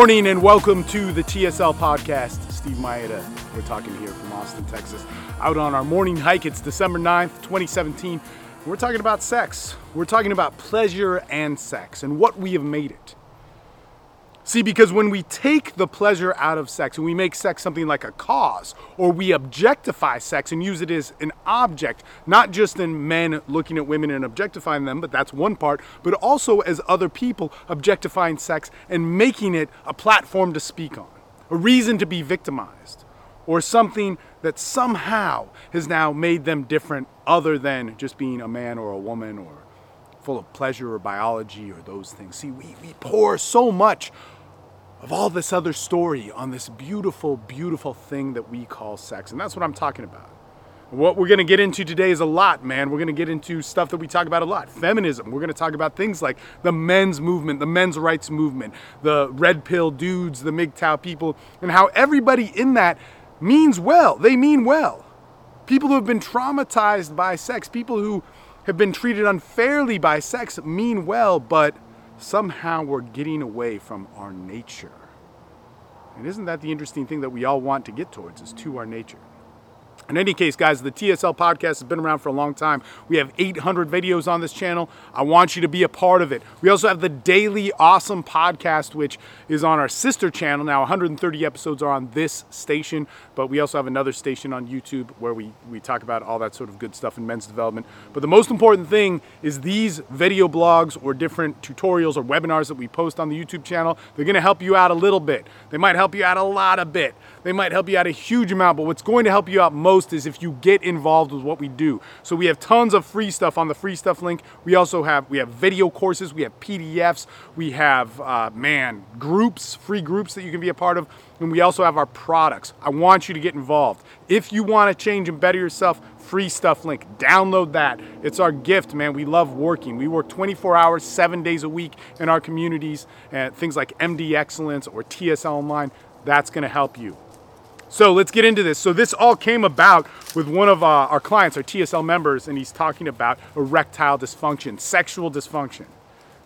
morning and welcome to the TSL podcast. Steve Mayeda. We're talking here from Austin, Texas. Out on our morning hike. It's December 9th, 2017. We're talking about sex. We're talking about pleasure and sex and what we have made it. See, because when we take the pleasure out of sex and we make sex something like a cause, or we objectify sex and use it as an object, not just in men looking at women and objectifying them, but that's one part, but also as other people objectifying sex and making it a platform to speak on, a reason to be victimized, or something that somehow has now made them different other than just being a man or a woman or full of pleasure or biology or those things. See, we, we pour so much of all this other story on this beautiful, beautiful thing that we call sex. And that's what I'm talking about. What we're going to get into today is a lot, man. We're going to get into stuff that we talk about a lot feminism. We're going to talk about things like the men's movement, the men's rights movement, the red pill dudes, the MGTOW people, and how everybody in that means well. They mean well. People who have been traumatized by sex, people who have been treated unfairly by sex mean well, but somehow we're getting away from our nature. And isn't that the interesting thing that we all want to get towards is to our nature? In any case, guys, the TSL podcast has been around for a long time. We have 800 videos on this channel. I want you to be a part of it. We also have the Daily Awesome podcast, which is on our sister channel. Now, 130 episodes are on this station, but we also have another station on YouTube where we, we talk about all that sort of good stuff in men's development. But the most important thing is these video blogs or different tutorials or webinars that we post on the YouTube channel. They're to help you out a little bit. They might help you out a lot a bit. They might help you out a huge amount, but what's going to help you out most is if you get involved with what we do. So we have tons of free stuff on the free stuff link. We also have we have video courses, we have PDFs, we have uh, man groups, free groups that you can be a part of, and we also have our products. I want you to get involved. If you want to change and better yourself, free stuff link. Download that. It's our gift, man. We love working. We work 24 hours, seven days a week in our communities, and things like MD Excellence or TSL Online. That's going to help you. So let's get into this. So this all came about with one of uh, our clients, our TSL members, and he's talking about erectile dysfunction, sexual dysfunction.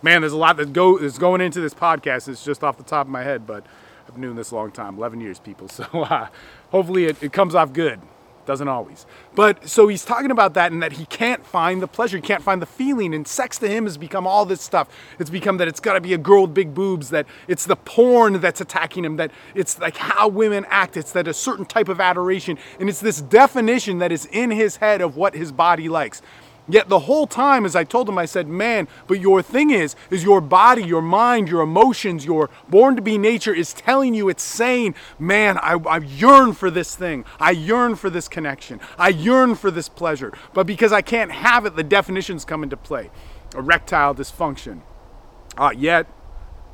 Man, there's a lot that go is going into this podcast. It's just off the top of my head, but I've known this a long time, 11 years, people. So uh, hopefully it, it comes off good. Doesn't always. But so he's talking about that and that he can't find the pleasure, he can't find the feeling. And sex to him has become all this stuff. It's become that it's got to be a girl with big boobs, that it's the porn that's attacking him, that it's like how women act, it's that a certain type of adoration. And it's this definition that is in his head of what his body likes. Yet the whole time, as I told him, I said, man, but your thing is, is your body, your mind, your emotions, your born to be nature is telling you, it's saying, man, I, I yearn for this thing. I yearn for this connection. I yearn for this pleasure. But because I can't have it, the definitions come into play. Erectile dysfunction. Uh, yet,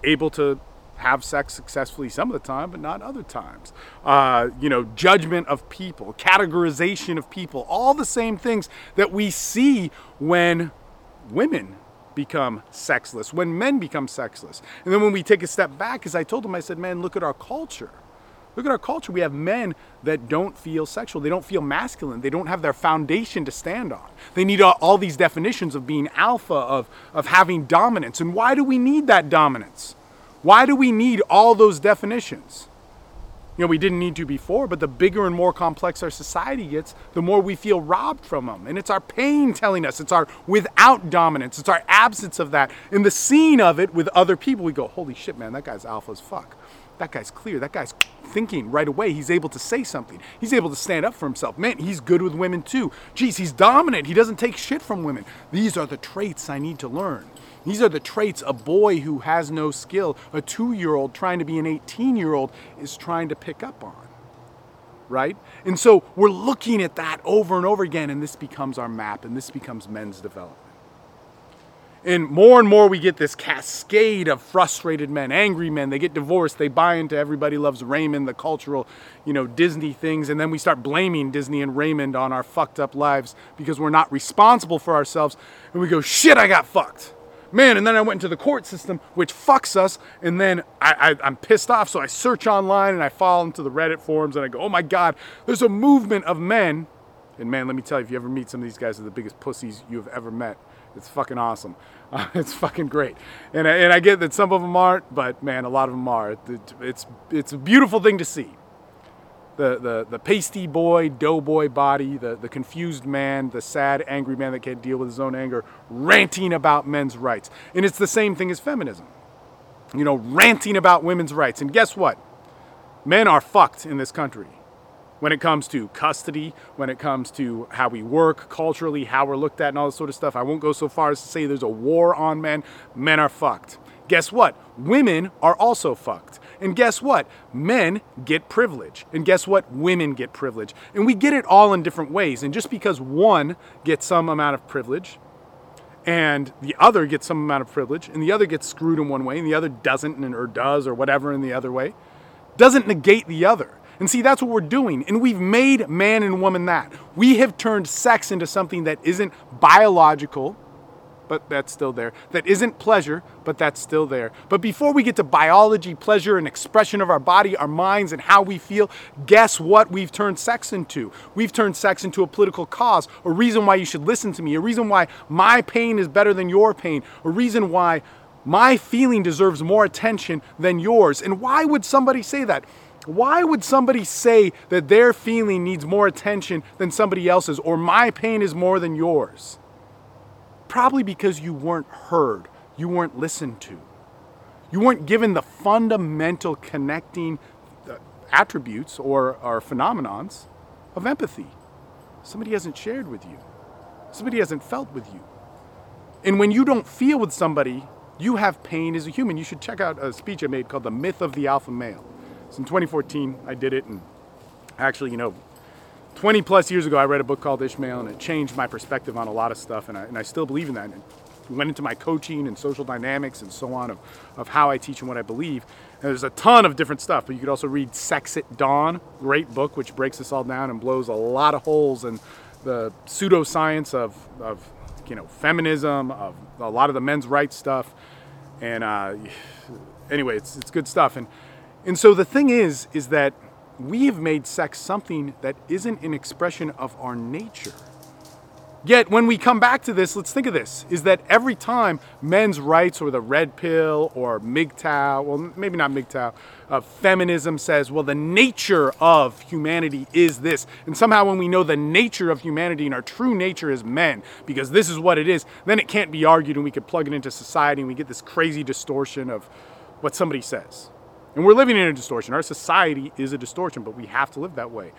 able to have sex successfully some of the time, but not other times. Uh, you know, judgment of people, categorization of people, all the same things that we see when women become sexless, when men become sexless. And then when we take a step back, as I told him, I said, man, look at our culture. Look at our culture. We have men that don't feel sexual. They don't feel masculine. They don't have their foundation to stand on. They need all, all these definitions of being alpha, of, of having dominance. And why do we need that dominance? Why do we need all those definitions? You know, we didn't need to before, but the bigger and more complex our society gets, the more we feel robbed from them. And it's our pain telling us, it's our without dominance, it's our absence of that. In the scene of it with other people, we go, holy shit, man, that guy's alpha as fuck. That guy's clear. That guy's thinking right away. He's able to say something. He's able to stand up for himself. Man, he's good with women too. Geez, he's dominant. He doesn't take shit from women. These are the traits I need to learn. These are the traits a boy who has no skill, a two year old trying to be an 18 year old, is trying to pick up on. Right? And so we're looking at that over and over again, and this becomes our map, and this becomes men's development. And more and more we get this cascade of frustrated men, angry men. They get divorced. They buy into everybody loves Raymond, the cultural, you know, Disney things. And then we start blaming Disney and Raymond on our fucked up lives because we're not responsible for ourselves. And we go, shit, I got fucked man, and then I went into the court system, which fucks us, and then I, I, am pissed off, so I search online and I fall into the Reddit forums and I go, oh my God, there's a movement of men. And man, let me tell you, if you ever meet some of these guys, are the biggest pussies you have ever met. It's fucking awesome. Uh, it's fucking great. And, I- and I get that some of them aren't, but man, a lot of them are. It- It's, it's a beautiful thing to see. The, the, the pasty boy, doughboy body, the, the confused man, the sad, angry man that can't deal with his own anger, ranting about men's rights. And it's the same thing as feminism. You know, ranting about women's rights. And guess what? Men are fucked in this country when it comes to custody, when it comes to how we work culturally, how we're looked at, and all this sort of stuff. I won't go so far as to say there's a war on men. Men are fucked. Guess what? Women are also fucked. And guess what? Men get privilege. And guess what? Women get privilege. And we get it all in different ways. And just because one gets some amount of privilege, and the other gets some amount of privilege, and the other gets screwed in one way, and the other doesn't, or does, or whatever in the other way, doesn't negate the other. And see, that's what we're doing. And we've made man and woman that. We have turned sex into something that isn't biological, but that's still there. That isn't pleasure, but that's still there. But before we get to biology, pleasure, and expression of our body, our minds, and how we feel, guess what we've turned sex into? We've turned sex into a political cause, a reason why you should listen to me, a reason why my pain is better than your pain, a reason why my feeling deserves more attention than yours. And why would somebody say that? Why would somebody say that their feeling needs more attention than somebody else's, or my pain is more than yours? Probably because you weren't heard, you weren't listened to. You weren't given the fundamental connecting uh, attributes or, or phenomenons of empathy. Somebody hasn't shared with you, somebody hasn't felt with you. And when you don't feel with somebody, you have pain as a human. You should check out a speech I made called The Myth of the Alpha Male. It's in 2014. I did it, and actually, you know, 20 plus years ago, I read a book called Ishmael, and it changed my perspective on a lot of stuff, and I, and I still believe in that. And it went into my coaching and social dynamics and so on of, of how I teach and what I believe. And there's a ton of different stuff, but you could also read Sex at Dawn, great book, which breaks this all down and blows a lot of holes in the pseudoscience of, of you know, feminism, of a lot of the men's rights stuff. And uh, anyway, it's, it's good stuff. And, and so the thing is, is that we have made sex something that isn't an expression of our nature. Yet when we come back to this, let's think of this, is that every time men's rights or the red pill or MGTOW, well, maybe not MGTOW, uh, feminism says, well, the nature of humanity is this. And somehow when we know the nature of humanity and our true nature is men, because this is what it is, then it can't be argued and we could plug it into society and we get this crazy distortion of what somebody says. And we're living in a distortion. Our society is a distortion, but we have to live that way.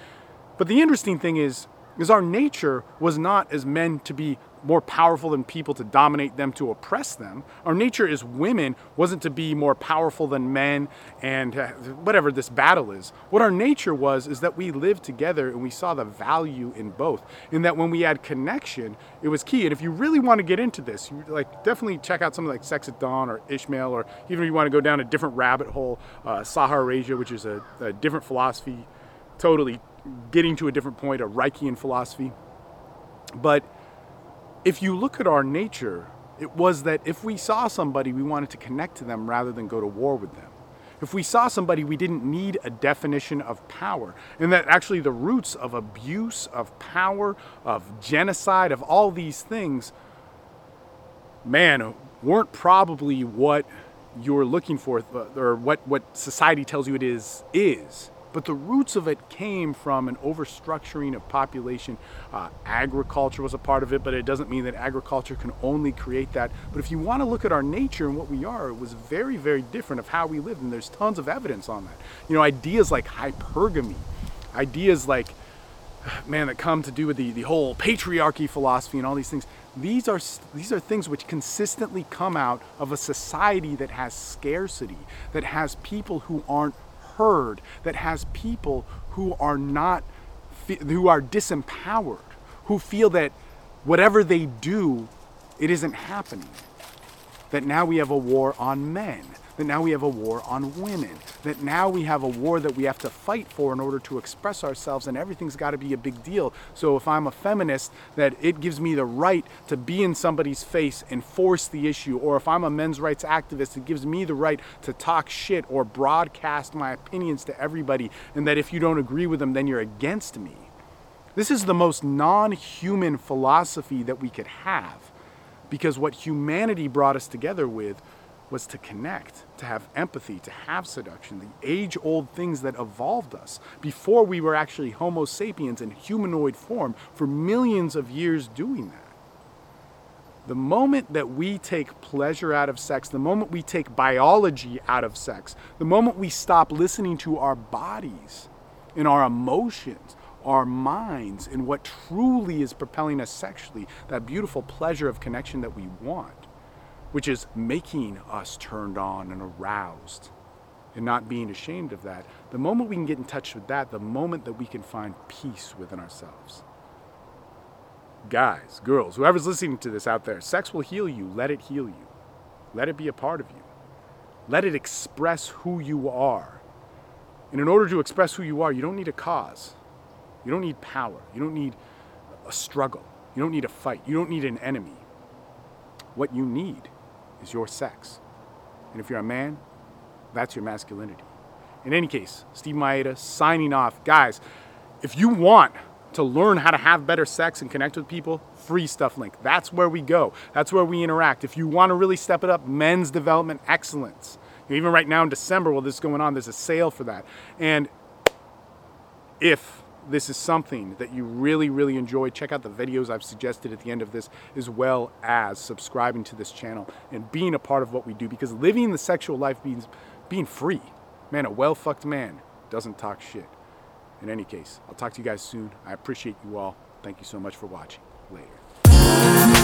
But the interesting thing is, is our nature was not as men to be more powerful than people to dominate them to oppress them. Our nature as women wasn't to be more powerful than men and uh, whatever this battle is. What our nature was is that we lived together and we saw the value in both. In that when we had connection, it was key. And if you really want to get into this, you like definitely check out something like Sex at Dawn or Ishmael, or even if you want to go down a different rabbit hole, uh, Saharasia, which is a, a different philosophy, totally getting to a different point, a Reichian philosophy. But if you look at our nature, it was that if we saw somebody, we wanted to connect to them rather than go to war with them. If we saw somebody, we didn't need a definition of power. And that actually the roots of abuse, of power, of genocide, of all these things, man, weren't probably what you're looking for or what, what society tells you it is, is. But the roots of it came from an overstructuring of population. Uh, agriculture was a part of it, but it doesn't mean that agriculture can only create that. But if you want to look at our nature and what we are, it was very, very different of how we lived, and there's tons of evidence on that. You know, ideas like hypergamy, ideas like, man, that come to do with the, the whole patriarchy philosophy and all these things. These are these are things which consistently come out of a society that has scarcity, that has people who aren't heard that has people who are not who are disempowered who feel that whatever they do it isn't happening. That now we have a war on men that now we have a war on women that now we have a war that we have to fight for in order to express ourselves and everything's got to be a big deal. So if i'm a feminist that it gives me the right to be in somebody's face and force the issue or if i'm a men's rights activist it gives me the right to talk shit or broadcast my opinions to everybody and that if you don't agree with them then you're against me. This is the most non-human philosophy that we could have Because what humanity brought us together with was to connect, to have empathy, to have seduction, the age old things that evolved us before we were actually Homo sapiens in humanoid form for millions of years doing that. The moment that we take pleasure out of sex, the moment we take biology out of sex, the moment we stop listening to our bodies and our emotions, our minds, and what truly is propelling us sexually, that beautiful pleasure of connection that we want, which is making us turned on and aroused and not being ashamed of that, the moment we can get in touch with that, the moment that we can find peace within ourselves guys, girls, whoever's listening to this out there, sex will heal you. Let it heal you. Let it be a part of you. Let it express who you are. And in order to express who you are, you don't need a cause. You don't need power. You don't need a struggle. You don't need a fight. You don't need an enemy. What you need is your sex. And if you're a man, that's your masculinity. In any case, Steve Mayeda signing off. Guys, if you want to learn how to have better sex and connect with people, free stuff link. That's where we go. That's where we interact. If you want to really step it up, men's development excellence. Even right now in December, while this is going on, there's a sale for that. And if this is something that you really, really enjoy, check out the videos I've suggested at the end of this, as well as subscribing to this channel and being a part of what we do. Because living the sexual life means being free. Man, a well fucked man doesn't talk shit. In any case, I'll talk to you guys soon. I appreciate you all. Thank you so much for watching. Later.